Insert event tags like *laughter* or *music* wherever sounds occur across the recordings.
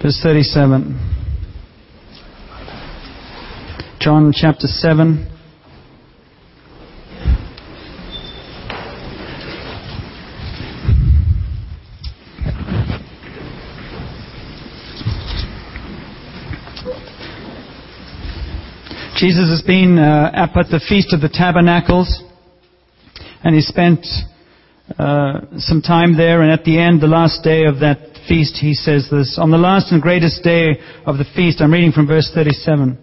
Verse 37. John chapter 7. Jesus has been uh, up at the Feast of the Tabernacles, and he spent uh, some time there, and at the end, the last day of that feast, he says this. On the last and greatest day of the feast, I'm reading from verse 37.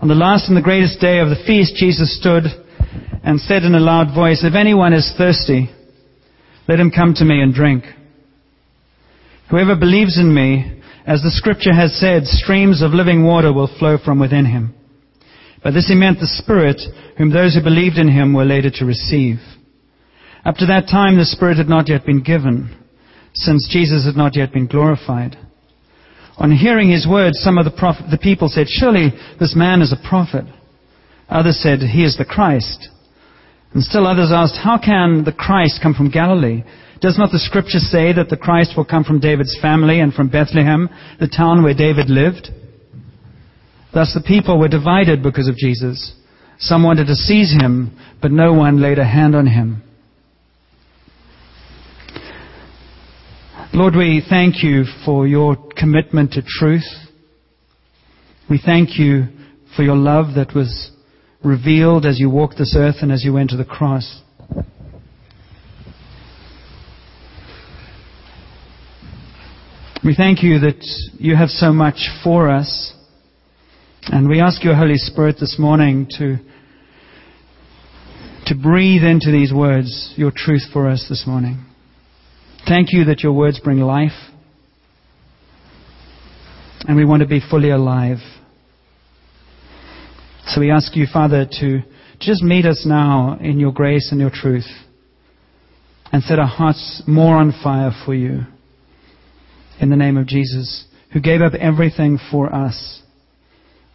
On the last and the greatest day of the feast, Jesus stood and said in a loud voice, If anyone is thirsty, let him come to me and drink. Whoever believes in me, as the scripture has said, streams of living water will flow from within him. By this he meant the Spirit, whom those who believed in him were later to receive. Up to that time the Spirit had not yet been given, since Jesus had not yet been glorified. On hearing his words, some of the, prophet, the people said, Surely this man is a prophet. Others said, He is the Christ. And still others asked, How can the Christ come from Galilee? Does not the scripture say that the Christ will come from David's family and from Bethlehem, the town where David lived? Thus the people were divided because of Jesus. Some wanted to seize him, but no one laid a hand on him. Lord, we thank you for your commitment to truth. We thank you for your love that was revealed as you walked this earth and as you went to the cross. We thank you that you have so much for us. And we ask your Holy Spirit this morning to, to breathe into these words your truth for us this morning. Thank you that your words bring life. And we want to be fully alive. So we ask you, Father, to just meet us now in your grace and your truth and set our hearts more on fire for you. In the name of Jesus, who gave up everything for us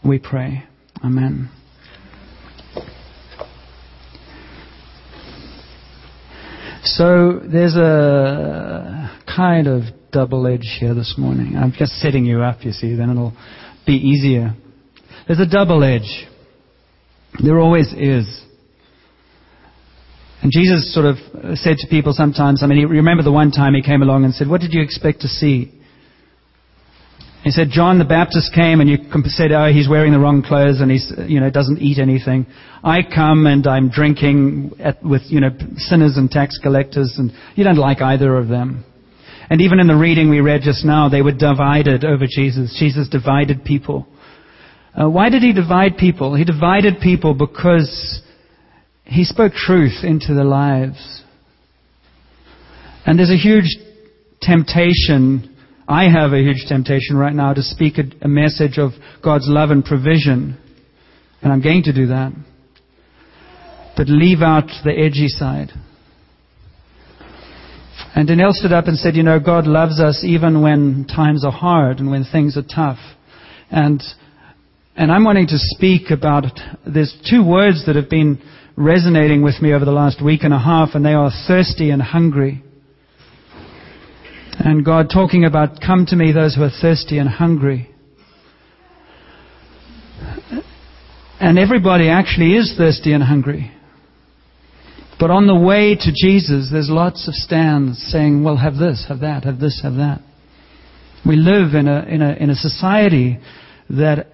we pray. Amen. So there's a kind of double edge here this morning. I'm just setting you up, you see, then it'll be easier. There's a double edge. There always is. And Jesus sort of said to people sometimes, I mean, remember the one time he came along and said, What did you expect to see? He said, John the Baptist came and you said, oh, he's wearing the wrong clothes and he's, you know, doesn't eat anything. I come and I'm drinking at, with, you know, sinners and tax collectors and you don't like either of them. And even in the reading we read just now, they were divided over Jesus. Jesus divided people. Uh, why did he divide people? He divided people because he spoke truth into their lives. And there's a huge temptation I have a huge temptation right now to speak a, a message of God's love and provision. And I'm going to do that. But leave out the edgy side. And Danelle stood up and said, You know, God loves us even when times are hard and when things are tough. And, and I'm wanting to speak about, there's two words that have been resonating with me over the last week and a half, and they are thirsty and hungry. And God talking about, come to me those who are thirsty and hungry. And everybody actually is thirsty and hungry. But on the way to Jesus, there's lots of stands saying, well, have this, have that, have this, have that. We live in a, in a, in a society that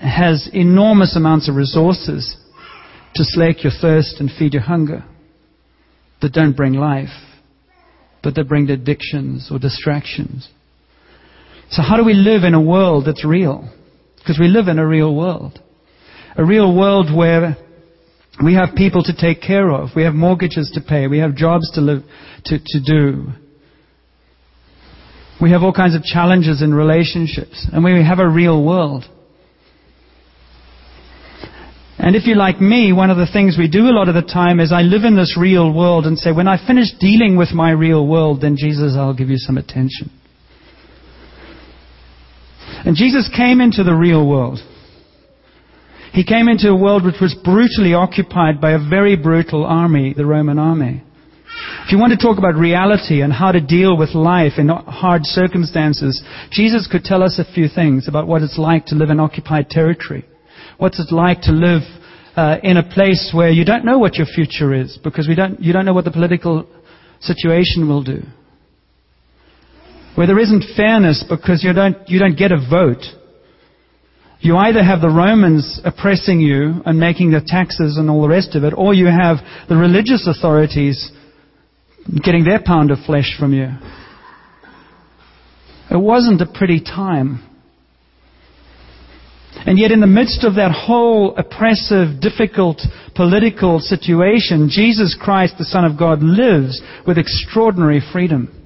has enormous amounts of resources to slake your thirst and feed your hunger that don't bring life but that bring addictions or distractions. So how do we live in a world that's real? Because we live in a real world. A real world where we have people to take care of. We have mortgages to pay. We have jobs to live, to, to do. We have all kinds of challenges in relationships. And we have a real world. And if you're like me, one of the things we do a lot of the time is I live in this real world and say, when I finish dealing with my real world, then Jesus, I'll give you some attention. And Jesus came into the real world. He came into a world which was brutally occupied by a very brutal army, the Roman army. If you want to talk about reality and how to deal with life in hard circumstances, Jesus could tell us a few things about what it's like to live in occupied territory. What's it like to live uh, in a place where you don't know what your future is because we don't, you don't know what the political situation will do. Where there isn't fairness because you don't, you don't get a vote. You either have the Romans oppressing you and making the taxes and all the rest of it, or you have the religious authorities getting their pound of flesh from you. It wasn't a pretty time. And yet, in the midst of that whole oppressive, difficult political situation, Jesus Christ, the Son of God, lives with extraordinary freedom.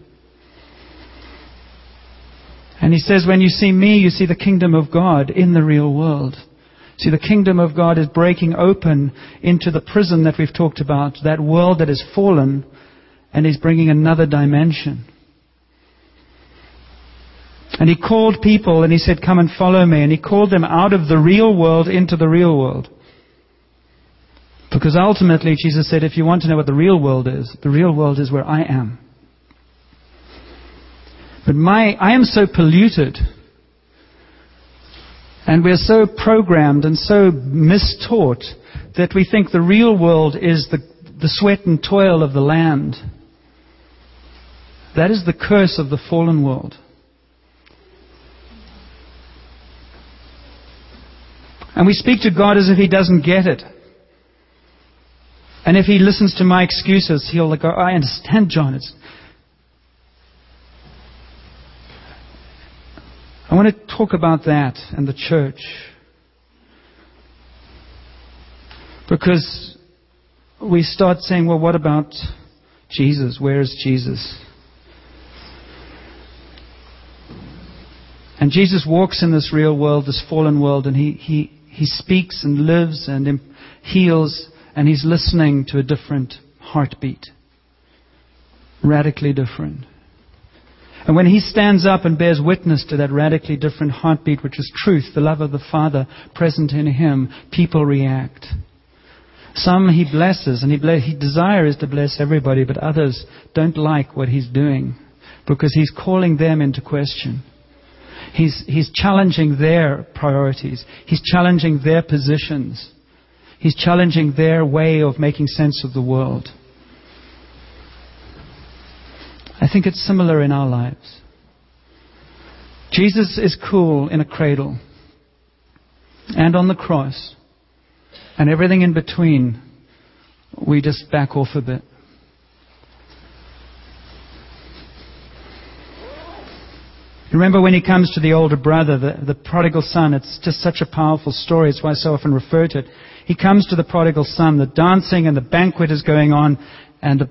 And he says, when you see me, you see the kingdom of God in the real world. See, the kingdom of God is breaking open into the prison that we've talked about, that world that is fallen, and he's bringing another dimension. And he called people and he said, Come and follow me. And he called them out of the real world into the real world. Because ultimately, Jesus said, if you want to know what the real world is, the real world is where I am. But my, I am so polluted. And we're so programmed and so mistaught that we think the real world is the, the sweat and toil of the land. That is the curse of the fallen world. And we speak to God as if He doesn't get it. And if He listens to my excuses, He'll go, I understand, John. It's, I want to talk about that and the church. Because we start saying, well, what about Jesus? Where is Jesus? And Jesus walks in this real world, this fallen world, and he, he, he speaks and lives and heals, and he's listening to a different heartbeat. Radically different. And when he stands up and bears witness to that radically different heartbeat, which is truth, the love of the Father present in him, people react. Some he blesses, and he, ble- he desires to bless everybody, but others don't like what he's doing because he's calling them into question. He's, he's challenging their priorities. He's challenging their positions. He's challenging their way of making sense of the world. I think it's similar in our lives. Jesus is cool in a cradle and on the cross, and everything in between, we just back off a bit. Remember when he comes to the older brother, the, the prodigal son, it's just such a powerful story. It's why I so often refer to it. He comes to the prodigal son, the dancing and the banquet is going on, and the,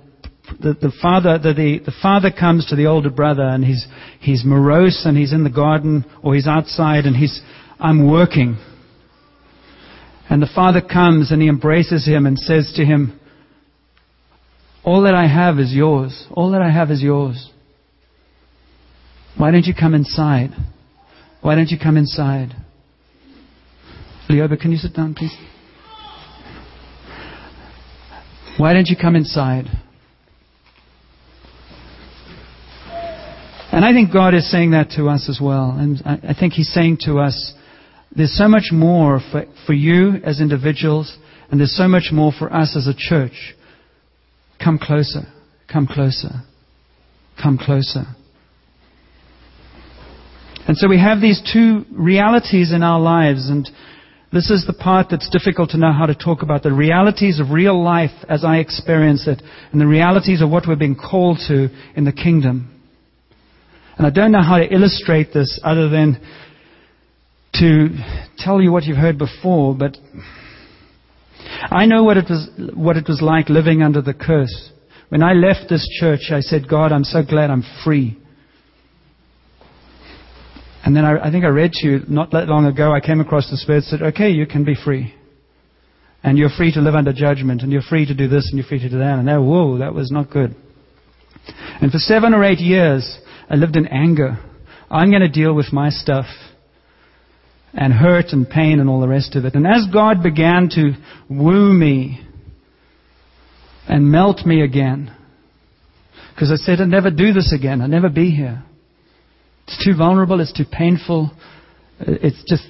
the, the father, the, the, the father comes to the older brother and he's, he's morose and he's in the garden or he's outside and he's, I'm working. And the father comes and he embraces him and says to him, all that I have is yours. All that I have is yours. Why don't you come inside? Why don't you come inside? Leoba, can you sit down, please? Why don't you come inside? And I think God is saying that to us as well. And I think He's saying to us, there's so much more for, for you as individuals, and there's so much more for us as a church. Come closer. Come closer. Come closer. And so we have these two realities in our lives, and this is the part that's difficult to know how to talk about the realities of real life as I experience it, and the realities of what we're being called to in the kingdom. And I don't know how to illustrate this other than to tell you what you've heard before, but I know what it was, what it was like living under the curse. When I left this church, I said, God, I'm so glad I'm free. And then I, I think I read to you not that long ago, I came across the Spirit that said, okay, you can be free. And you're free to live under judgment, and you're free to do this, and you're free to do that. And that, whoa, that was not good. And for seven or eight years, I lived in anger. I'm going to deal with my stuff. And hurt and pain and all the rest of it. And as God began to woo me and melt me again, Because I said I'd never do this again. I'd never be here. It's too vulnerable. It's too painful. It's just,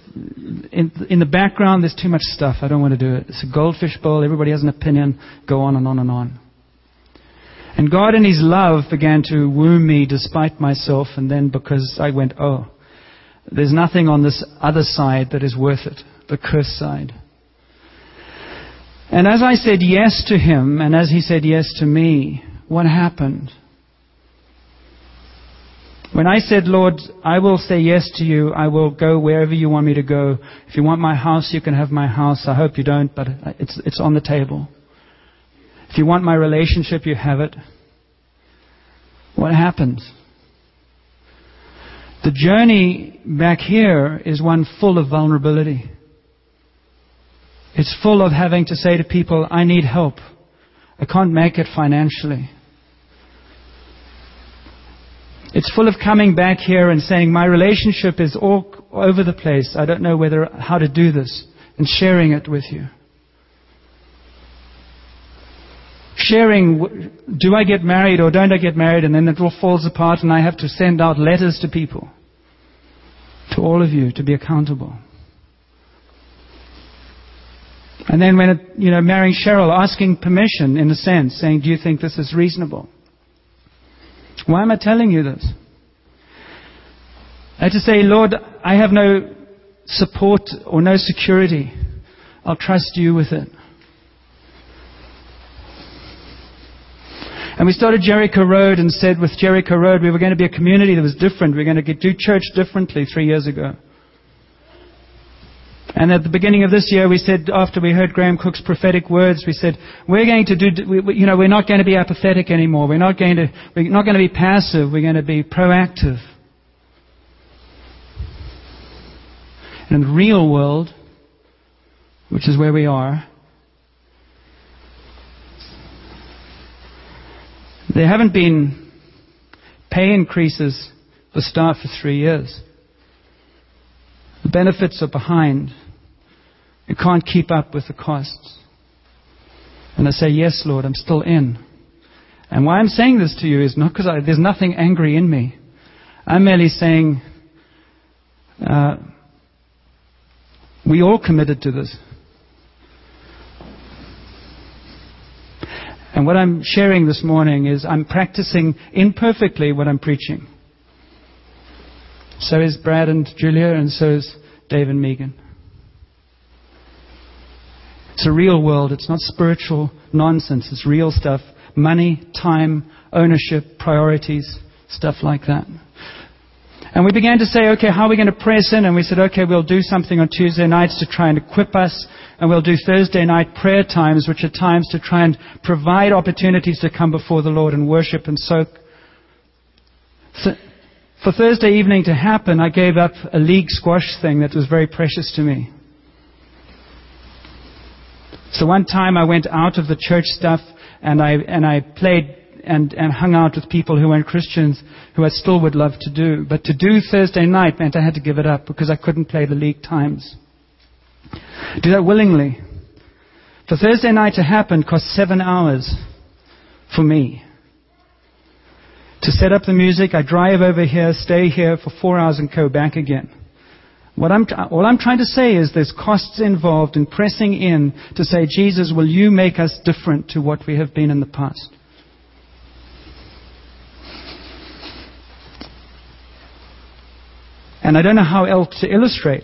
in, in the background, there's too much stuff. I don't want to do it. It's a goldfish bowl. Everybody has an opinion. Go on and on and on. And God, in His love, began to woo me despite myself, and then because I went, oh, there's nothing on this other side that is worth it, the curse side. And as I said yes to Him, and as He said yes to me, what happened? When I said, Lord, I will say yes to you, I will go wherever you want me to go. If you want my house, you can have my house. I hope you don't, but it's, it's on the table. If you want my relationship, you have it. What happens? The journey back here is one full of vulnerability. It's full of having to say to people, I need help. I can't make it financially. It's full of coming back here and saying, my relationship is all over the place. I don't know whether, how to do this and sharing it with you. Sharing, do I get married or don't I get married? And then it all falls apart and I have to send out letters to people, to all of you, to be accountable. And then when, it, you know, marrying Cheryl, asking permission in a sense, saying, do you think this is reasonable? Why am I telling you this? I had to say, Lord, I have no support or no security. I'll trust you with it. And we started Jericho Road and said with Jericho Road we were going to be a community that was different. We were going to do church differently three years ago. And at the beginning of this year, we said, after we heard Graham Cooke's prophetic words, we said, we're going to do, we, you know, we're not going to be apathetic anymore. We're not going to, we're not going to be passive. We're going to be proactive. And in the real world, which is where we are, there haven't been pay increases for staff for three years. The benefits are behind. You can't keep up with the costs. And I say, Yes, Lord, I'm still in. And why I'm saying this to you is not because there's nothing angry in me. I'm merely saying, uh, we all committed to this. And what I'm sharing this morning is I'm practicing imperfectly what I'm preaching. So is Brad and Julia, and so is Dave and Megan. It's a real world. It's not spiritual nonsense. It's real stuff. Money, time, ownership, priorities, stuff like that. And we began to say, okay, how are we going to press in? And we said, okay, we'll do something on Tuesday nights to try and equip us. And we'll do Thursday night prayer times, which are times to try and provide opportunities to come before the Lord and worship and soak. So for Thursday evening to happen, I gave up a league squash thing that was very precious to me. So one time I went out of the church stuff and I, and I played and, and hung out with people who weren't Christians who I still would love to do. But to do Thursday night meant I had to give it up because I couldn't play the league times. Do that willingly. For Thursday night to happen cost seven hours for me. To set up the music, I drive over here, stay here for four hours and go back again. What I'm, all I'm trying to say is there's costs involved in pressing in to say, Jesus, will you make us different to what we have been in the past? And I don't know how else to illustrate.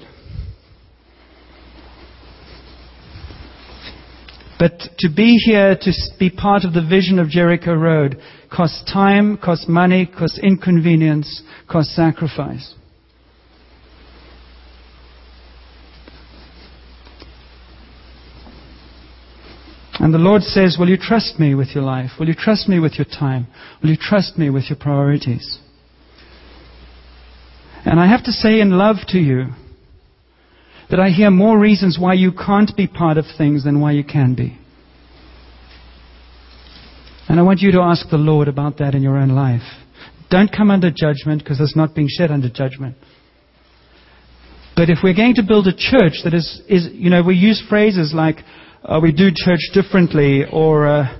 But to be here, to be part of the vision of Jericho Road, costs time, costs money, costs inconvenience, costs sacrifice. And the Lord says, Will you trust me with your life? Will you trust me with your time? Will you trust me with your priorities? And I have to say in love to you that I hear more reasons why you can't be part of things than why you can be. And I want you to ask the Lord about that in your own life. Don't come under judgment because it's not being shed under judgment. But if we're going to build a church that is, is you know, we use phrases like, we do church differently, or uh,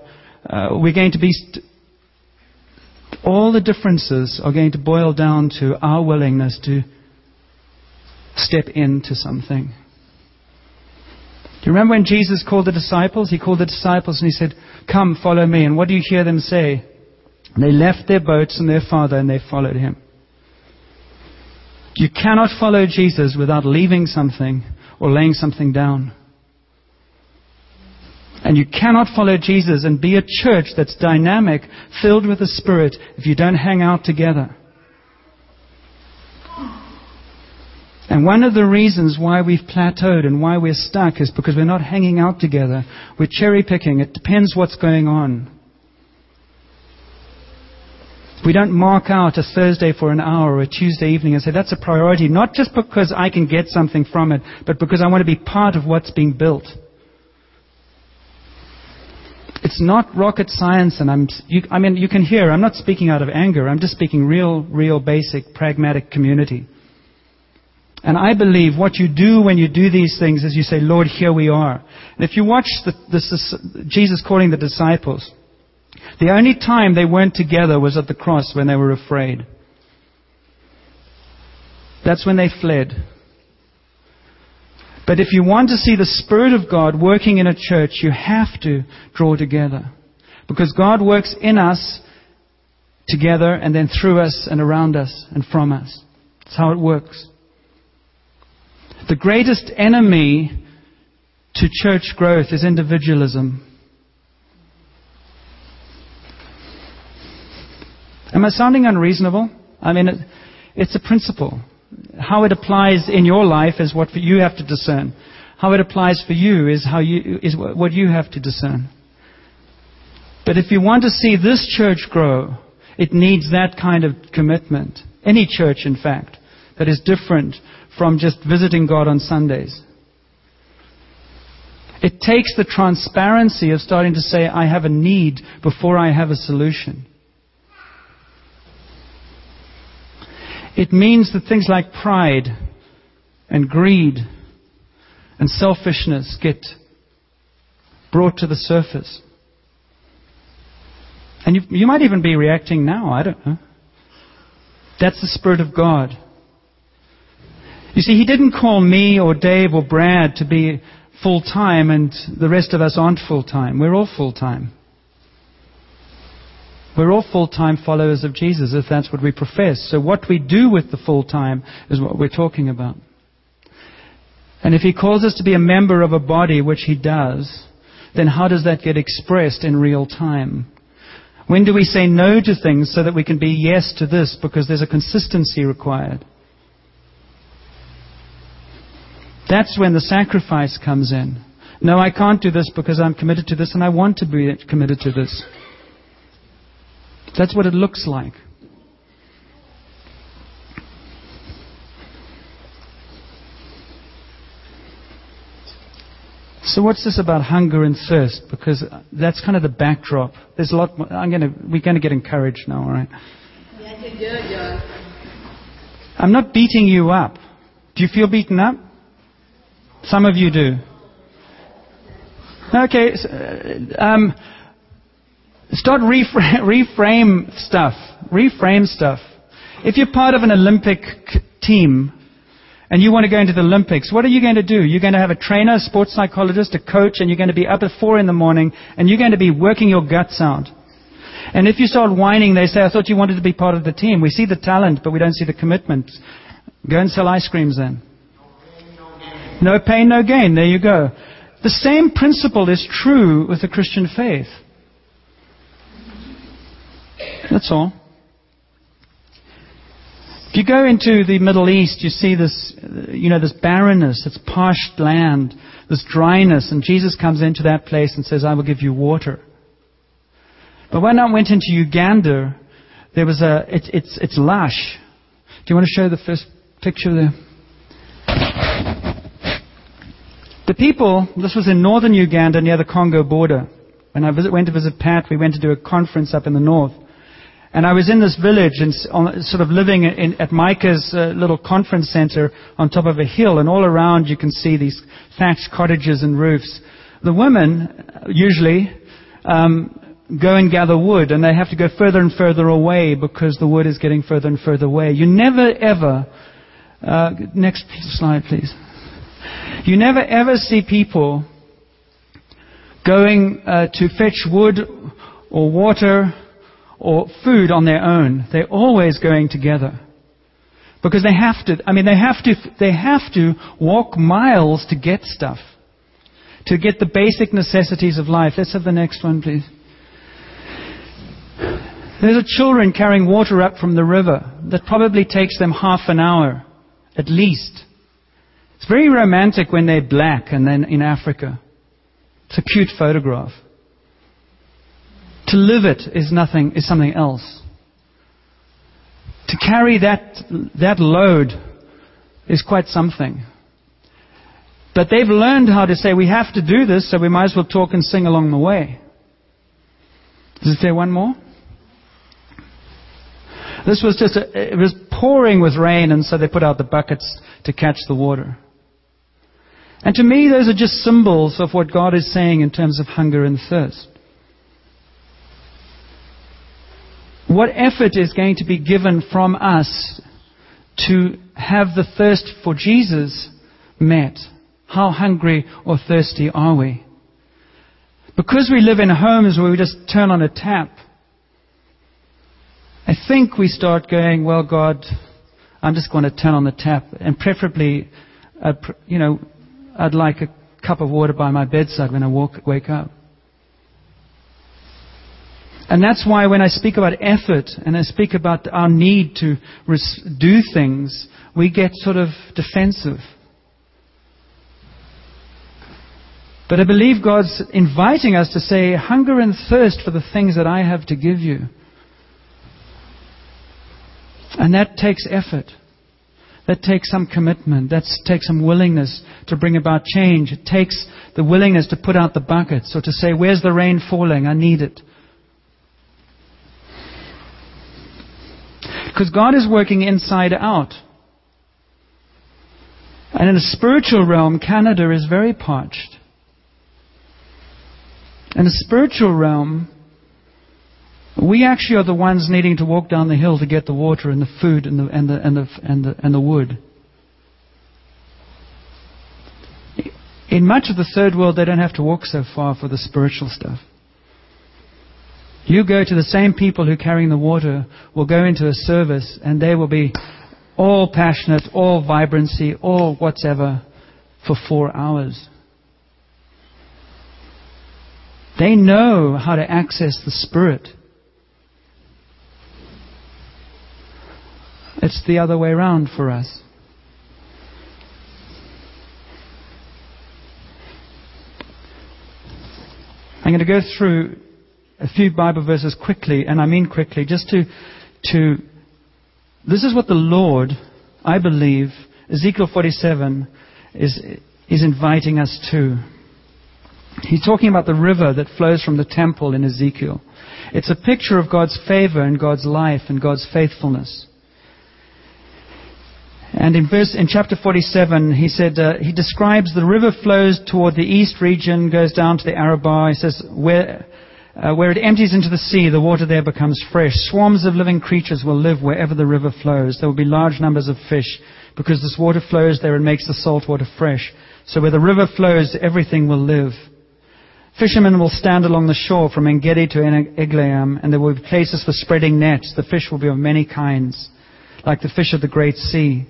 uh, we're going to be. St- All the differences are going to boil down to our willingness to step into something. Do you remember when Jesus called the disciples? He called the disciples and he said, Come, follow me. And what do you hear them say? They left their boats and their father and they followed him. You cannot follow Jesus without leaving something or laying something down. And you cannot follow Jesus and be a church that's dynamic, filled with the Spirit, if you don't hang out together. And one of the reasons why we've plateaued and why we're stuck is because we're not hanging out together. We're cherry picking. It depends what's going on. We don't mark out a Thursday for an hour or a Tuesday evening and say that's a priority, not just because I can get something from it, but because I want to be part of what's being built. It's not rocket science, and I'm, you, I mean, you can hear, I'm not speaking out of anger, I'm just speaking real, real basic, pragmatic community. And I believe what you do when you do these things is you say, Lord, here we are. And if you watch the, Jesus calling the disciples, the only time they weren't together was at the cross when they were afraid. That's when they fled. But if you want to see the Spirit of God working in a church, you have to draw together. Because God works in us together and then through us and around us and from us. That's how it works. The greatest enemy to church growth is individualism. Am I sounding unreasonable? I mean, it, it's a principle. How it applies in your life is what you have to discern. How it applies for you is how you is what you have to discern. But if you want to see this church grow, it needs that kind of commitment. Any church, in fact, that is different from just visiting God on Sundays. It takes the transparency of starting to say, I have a need before I have a solution. It means that things like pride and greed and selfishness get brought to the surface. And you, you might even be reacting now, I don't know. That's the Spirit of God. You see, He didn't call me or Dave or Brad to be full time and the rest of us aren't full time. We're all full time. We're all full time followers of Jesus if that's what we profess. So, what we do with the full time is what we're talking about. And if He calls us to be a member of a body, which He does, then how does that get expressed in real time? When do we say no to things so that we can be yes to this because there's a consistency required? That's when the sacrifice comes in. No, I can't do this because I'm committed to this and I want to be committed to this. That's what it looks like. So what's this about hunger and thirst? Because that's kind of the backdrop. There's a lot. More, I'm going to. We're going to get encouraged now, all right? I'm not beating you up. Do you feel beaten up? Some of you do. Okay. Uh, um, Start reframe, *laughs* reframe stuff. Reframe stuff. If you're part of an Olympic team and you want to go into the Olympics, what are you going to do? You're going to have a trainer, a sports psychologist, a coach, and you're going to be up at four in the morning and you're going to be working your guts out. And if you start whining, they say, I thought you wanted to be part of the team. We see the talent, but we don't see the commitment. Go and sell ice creams then. No pain, no gain. There you go. The same principle is true with the Christian faith. That's all. If you go into the Middle East, you see this, you know, this barrenness, this parched land, this dryness, and Jesus comes into that place and says, I will give you water. But when I went into Uganda, there was a, it's, it's, it's lush. Do you want to show the first picture there? The people, this was in northern Uganda near the Congo border. When I visit, went to visit Pat, we went to do a conference up in the north. And I was in this village and sort of living in, at Micah's uh, little conference center on top of a hill, and all around you can see these thatched cottages and roofs. The women, usually, um, go and gather wood and they have to go further and further away because the wood is getting further and further away. You never ever, uh, next slide please. You never ever see people going uh, to fetch wood or water or food on their own. They're always going together. Because they have to, I mean, they have to, they have to walk miles to get stuff. To get the basic necessities of life. Let's have the next one, please. There's a children carrying water up from the river that probably takes them half an hour, at least. It's very romantic when they're black and then in Africa. It's a cute photograph. To live it is nothing, is something else. To carry that, that load is quite something. But they've learned how to say, we have to do this, so we might as well talk and sing along the way. Is there one more? This was just, a, it was pouring with rain, and so they put out the buckets to catch the water. And to me, those are just symbols of what God is saying in terms of hunger and thirst. What effort is going to be given from us to have the thirst for Jesus met? How hungry or thirsty are we? Because we live in homes where we just turn on a tap, I think we start going, well, God, I'm just going to turn on the tap, and preferably, uh, you know, I'd like a cup of water by my bedside when I walk, wake up. And that's why when I speak about effort and I speak about our need to res- do things, we get sort of defensive. But I believe God's inviting us to say, hunger and thirst for the things that I have to give you. And that takes effort. That takes some commitment. That takes some willingness to bring about change. It takes the willingness to put out the buckets or to say, Where's the rain falling? I need it. Because God is working inside out. And in a spiritual realm, Canada is very parched. In a spiritual realm, we actually are the ones needing to walk down the hill to get the water and the food and the, and the, and the, and the, and the wood. In much of the third world, they don't have to walk so far for the spiritual stuff. You go to the same people who carrying the water, will go into a service, and they will be all passionate, all vibrancy, all whatever for four hours. They know how to access the Spirit. It's the other way around for us. I'm going to go through a few Bible verses quickly, and I mean quickly, just to, to this is what the Lord, I believe, Ezekiel 47 is, is inviting us to. He's talking about the river that flows from the temple in Ezekiel. It's a picture of God's favor and God's life and God's faithfulness. And in verse, in chapter 47, he said, uh, he describes the river flows toward the east region, goes down to the Arabah. He says, where, uh, where it empties into the sea, the water there becomes fresh. Swarms of living creatures will live wherever the river flows. There will be large numbers of fish because this water flows there and makes the salt water fresh. So where the river flows, everything will live. Fishermen will stand along the shore from Engedi to Eglaim, and there will be places for spreading nets. The fish will be of many kinds, like the fish of the great sea.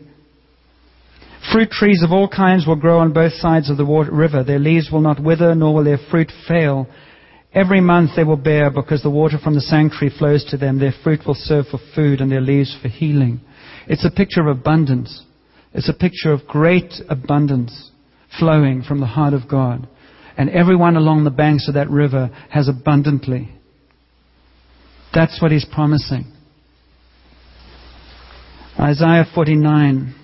Fruit trees of all kinds will grow on both sides of the water, river. Their leaves will not wither, nor will their fruit fail. Every month they will bear, because the water from the sanctuary flows to them. Their fruit will serve for food, and their leaves for healing. It's a picture of abundance. It's a picture of great abundance flowing from the heart of God. And everyone along the banks of that river has abundantly. That's what he's promising. Isaiah 49.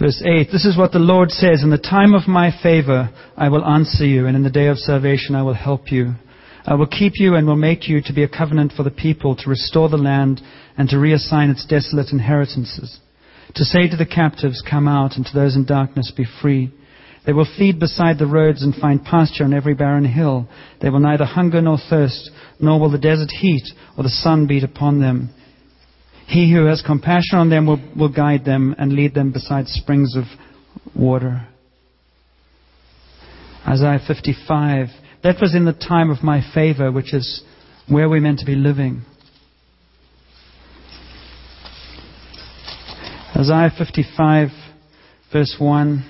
Verse 8 This is what the Lord says In the time of my favor I will answer you, and in the day of salvation I will help you. I will keep you and will make you to be a covenant for the people, to restore the land and to reassign its desolate inheritances, to say to the captives, Come out, and to those in darkness, Be free. They will feed beside the roads and find pasture on every barren hill. They will neither hunger nor thirst, nor will the desert heat or the sun beat upon them. He who has compassion on them will, will guide them and lead them beside springs of water. Isaiah 55. That was in the time of my favor, which is where we're meant to be living. Isaiah 55, verse 1.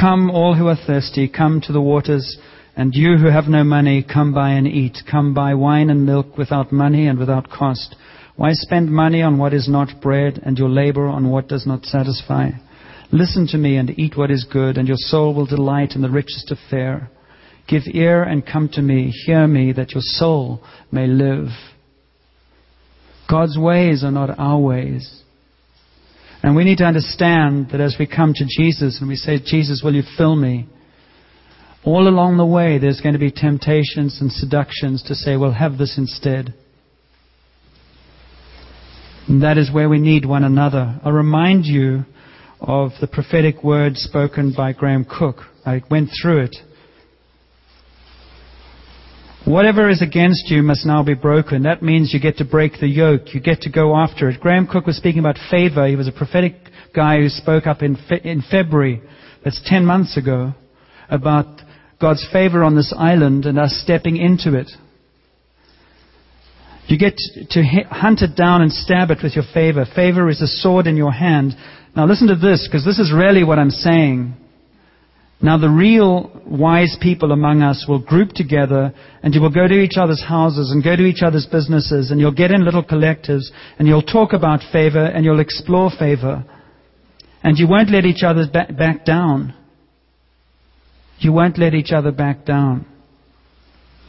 Come, all who are thirsty, come to the waters, and you who have no money, come buy and eat. Come buy wine and milk without money and without cost. Why spend money on what is not bread, and your labor on what does not satisfy? Listen to me and eat what is good, and your soul will delight in the richest of fare. Give ear and come to me. Hear me, that your soul may live. God's ways are not our ways. And we need to understand that as we come to Jesus and we say, Jesus, will you fill me? All along the way, there's going to be temptations and seductions to say, well, have this instead. And that is where we need one another. I'll remind you of the prophetic word spoken by Graham Cooke. I went through it. Whatever is against you must now be broken. That means you get to break the yoke. You get to go after it. Graham Cooke was speaking about favor. He was a prophetic guy who spoke up in, fe- in February, that's 10 months ago, about God's favor on this island and us stepping into it. You get to hunt it down and stab it with your favor. Favor is a sword in your hand. Now listen to this, because this is really what I'm saying. Now, the real wise people among us will group together and you will go to each other's houses and go to each other's businesses and you'll get in little collectives and you'll talk about favor and you'll explore favor. And you won't let each other back down. You won't let each other back down.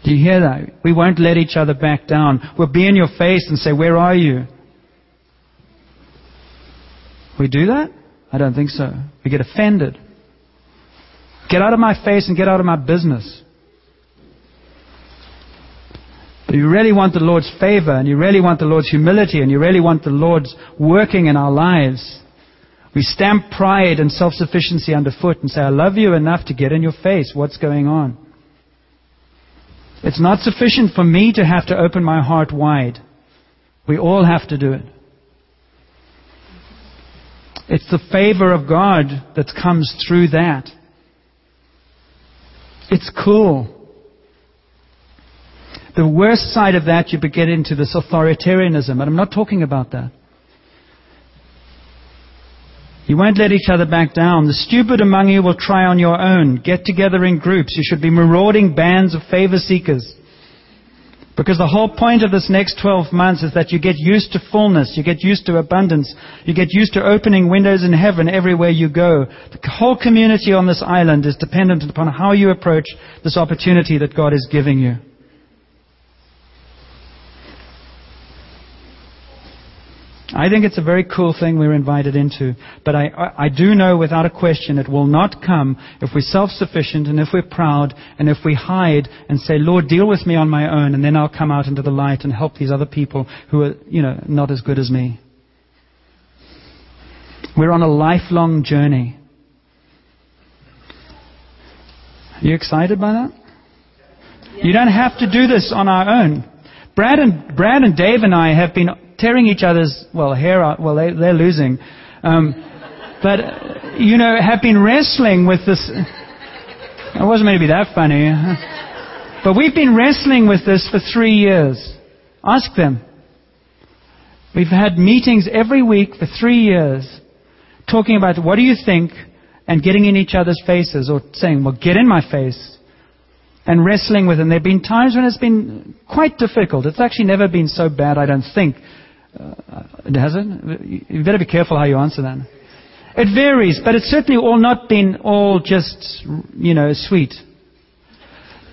Do you hear that? We won't let each other back down. We'll be in your face and say, Where are you? We do that? I don't think so. We get offended. Get out of my face and get out of my business. But you really want the Lord's favor and you really want the Lord's humility and you really want the Lord's working in our lives. We stamp pride and self-sufficiency underfoot and say, I love you enough to get in your face. What's going on? It's not sufficient for me to have to open my heart wide. We all have to do it. It's the favor of God that comes through that. It's cool. The worst side of that, you get into this authoritarianism, and I'm not talking about that. You won't let each other back down. The stupid among you will try on your own. Get together in groups. You should be marauding bands of favor seekers. Because the whole point of this next 12 months is that you get used to fullness, you get used to abundance, you get used to opening windows in heaven everywhere you go. The whole community on this island is dependent upon how you approach this opportunity that God is giving you. I think it's a very cool thing we're invited into. But I, I do know without a question it will not come if we're self-sufficient and if we're proud and if we hide and say, Lord, deal with me on my own and then I'll come out into the light and help these other people who are, you know, not as good as me. We're on a lifelong journey. Are you excited by that? You don't have to do this on our own. Brad and, Brad and Dave and I have been tearing each other's, well, hair out. Well, they, they're losing. Um, but, you know, have been wrestling with this. *laughs* It wasn't meant to be that funny. But we've been wrestling with this for three years. Ask them. We've had meetings every week for three years talking about what do you think and getting in each other's faces or saying, well, get in my face and wrestling with them. There have been times when it's been quite difficult. It's actually never been so bad, I don't think. Uh, has it? You better be careful how you answer that. It varies, but it's certainly all not been all just, you know, sweet.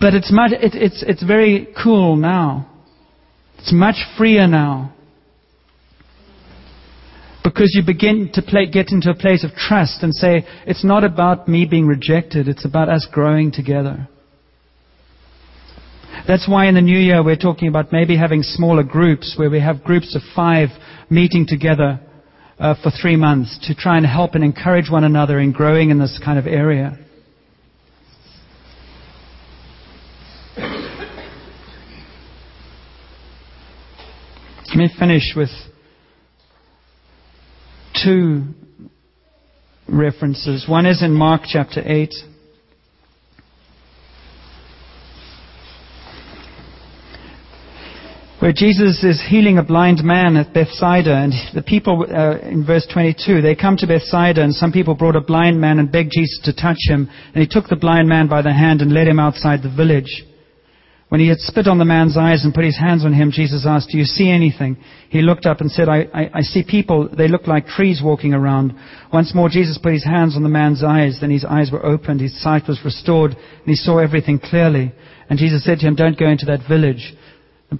But it's much, it, it's, it's very cool now. It's much freer now. Because you begin to play, get into a place of trust and say, it's not about me being rejected, it's about us growing together. That's why in the new year we're talking about maybe having smaller groups where we have groups of five meeting together uh, for three months to try and help and encourage one another in growing in this kind of area. Let me finish with two references. One is in Mark chapter 8. Where Jesus is healing a blind man at Bethsaida, and the people uh, in verse 22, they come to Bethsaida, and some people brought a blind man and begged Jesus to touch him, and he took the blind man by the hand and led him outside the village. When he had spit on the man's eyes and put his hands on him, Jesus asked, Do you see anything? He looked up and said, I, I, I, see people, they look like trees walking around. Once more, Jesus put his hands on the man's eyes. Then his eyes were opened, his sight was restored, and he saw everything clearly. And Jesus said to him, Don't go into that village.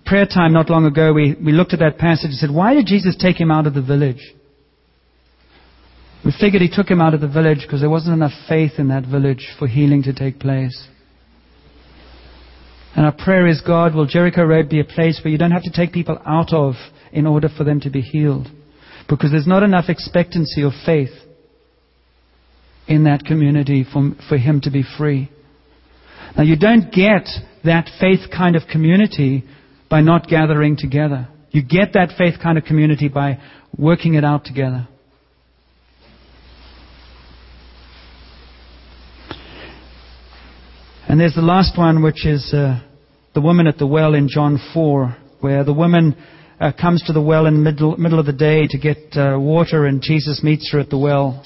Prayer time not long ago, we, we looked at that passage and said, Why did Jesus take him out of the village? We figured he took him out of the village because there wasn't enough faith in that village for healing to take place. And our prayer is, God, will Jericho Road be a place where you don't have to take people out of in order for them to be healed? Because there's not enough expectancy or faith in that community for, for him to be free. Now, you don't get that faith kind of community by not gathering together. You get that faith kind of community by working it out together. And there's the last one, which is uh, the woman at the well in John 4, where the woman uh, comes to the well in the middle, middle of the day to get uh, water, and Jesus meets her at the well.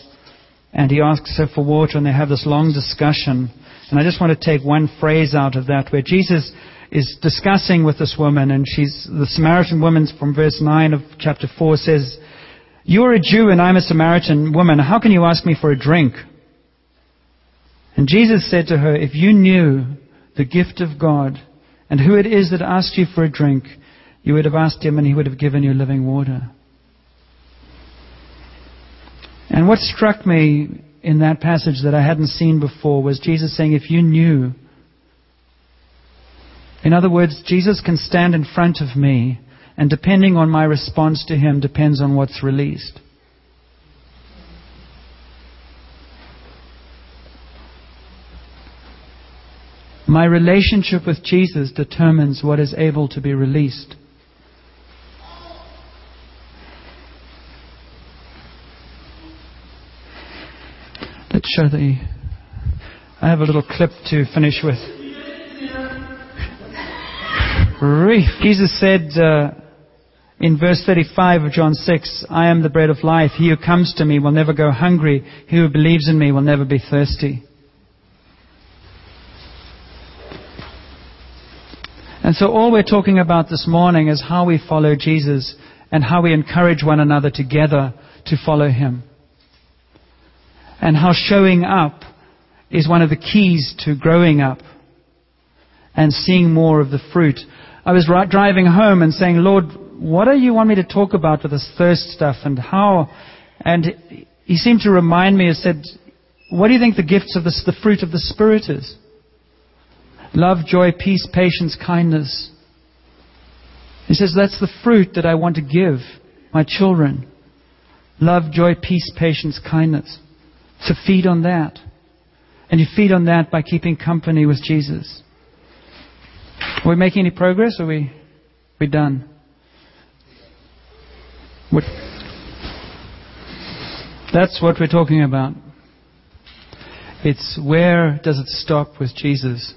And he asks her for water, and they have this long discussion. And I just want to take one phrase out of that, where Jesus is discussing with this woman, and she's the Samaritan woman from verse 9 of chapter 4 says, You're a Jew, and I'm a Samaritan woman. How can you ask me for a drink? And Jesus said to her, If you knew the gift of God and who it is that asked you for a drink, you would have asked him and he would have given you living water. And what struck me in that passage that I hadn't seen before was Jesus saying, If you knew. In other words, Jesus can stand in front of me, and depending on my response to him depends on what's released. My relationship with Jesus determines what is able to be released. Let's show the. I have a little clip to finish with. Jesus said uh, in verse 35 of John 6, I am the bread of life. He who comes to me will never go hungry. He who believes in me will never be thirsty. And so all we're talking about this morning is how we follow Jesus and how we encourage one another together to follow Him. And how showing up is one of the keys to growing up and seeing more of the fruit. I was driving home and saying, Lord, what do you want me to talk about with this thirst stuff and how? And He seemed to remind me, and said, what do you think the gifts of the, the fruit of the Spirit is? Love, joy, peace, patience, kindness. He says, That's the fruit that I want to give my children. Love, joy, peace, patience, kindness. So feed on that. And you feed on that by keeping company with Jesus. Are we making any progress or are we, we done? What, that's what we're talking about. It's where does it stop with Jesus?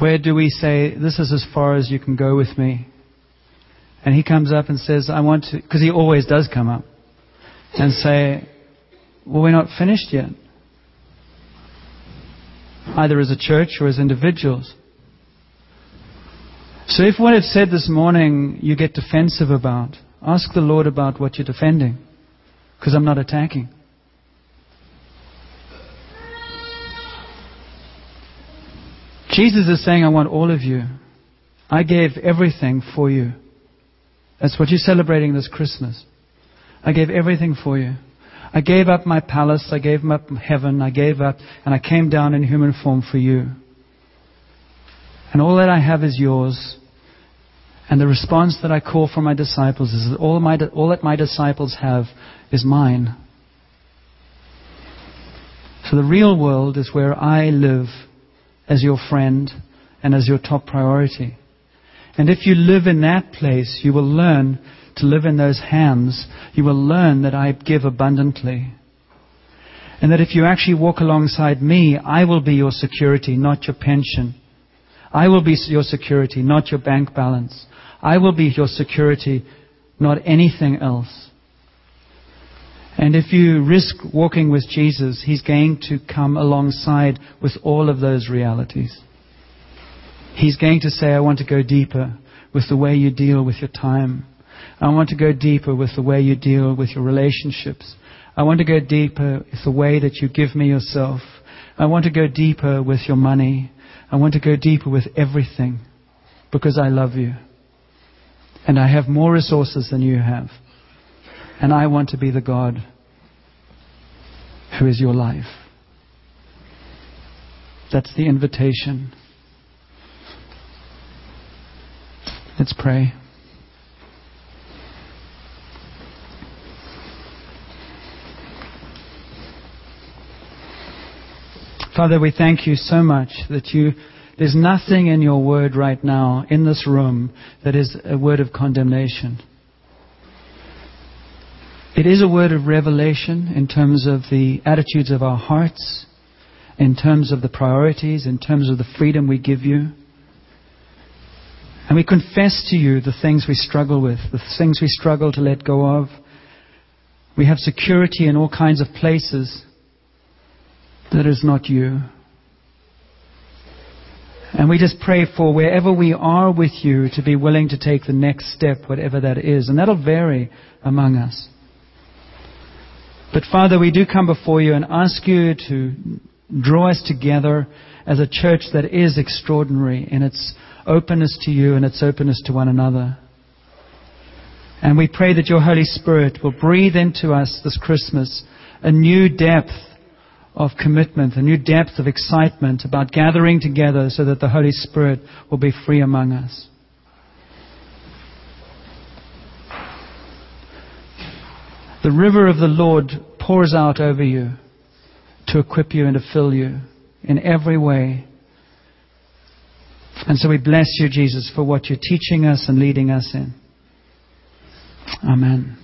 Where do we say, This is as far as you can go with me? And he comes up and says, I want to, because he always does come up and say, Well, we're not finished yet. Either as a church or as individuals. So if what I've said this morning you get defensive about, ask the Lord about what you're defending. Because I'm not attacking. Jesus is saying, I want all of you. I gave everything for you. That's what you're celebrating this Christmas. I gave everything for you. I gave up my palace, I gave up heaven, I gave up, and I came down in human form for you. And all that I have is yours. And the response that I call for my disciples is that all, my, all that my disciples have is mine. So the real world is where I live as your friend and as your top priority. And if you live in that place, you will learn to live in those hands. You will learn that I give abundantly. And that if you actually walk alongside me, I will be your security, not your pension. I will be your security, not your bank balance. I will be your security, not anything else. And if you risk walking with Jesus, He's going to come alongside with all of those realities. He's going to say, I want to go deeper with the way you deal with your time. I want to go deeper with the way you deal with your relationships. I want to go deeper with the way that you give me yourself. I want to go deeper with your money. I want to go deeper with everything because I love you. And I have more resources than you have. And I want to be the God who is your life. That's the invitation. Let's pray. Father, we thank you so much that you, there's nothing in your word right now in this room that is a word of condemnation. It is a word of revelation in terms of the attitudes of our hearts, in terms of the priorities, in terms of the freedom we give you. And we confess to you the things we struggle with, the things we struggle to let go of. We have security in all kinds of places that is not you. And we just pray for wherever we are with you to be willing to take the next step, whatever that is. And that'll vary among us. But Father, we do come before you and ask you to draw us together as a church that is extraordinary in its openness to you and its openness to one another. And we pray that your Holy Spirit will breathe into us this Christmas a new depth of commitment, a new depth of excitement about gathering together so that the Holy Spirit will be free among us. The river of the Lord pours out over you to equip you and to fill you in every way. And so we bless you, Jesus, for what you're teaching us and leading us in. Amen.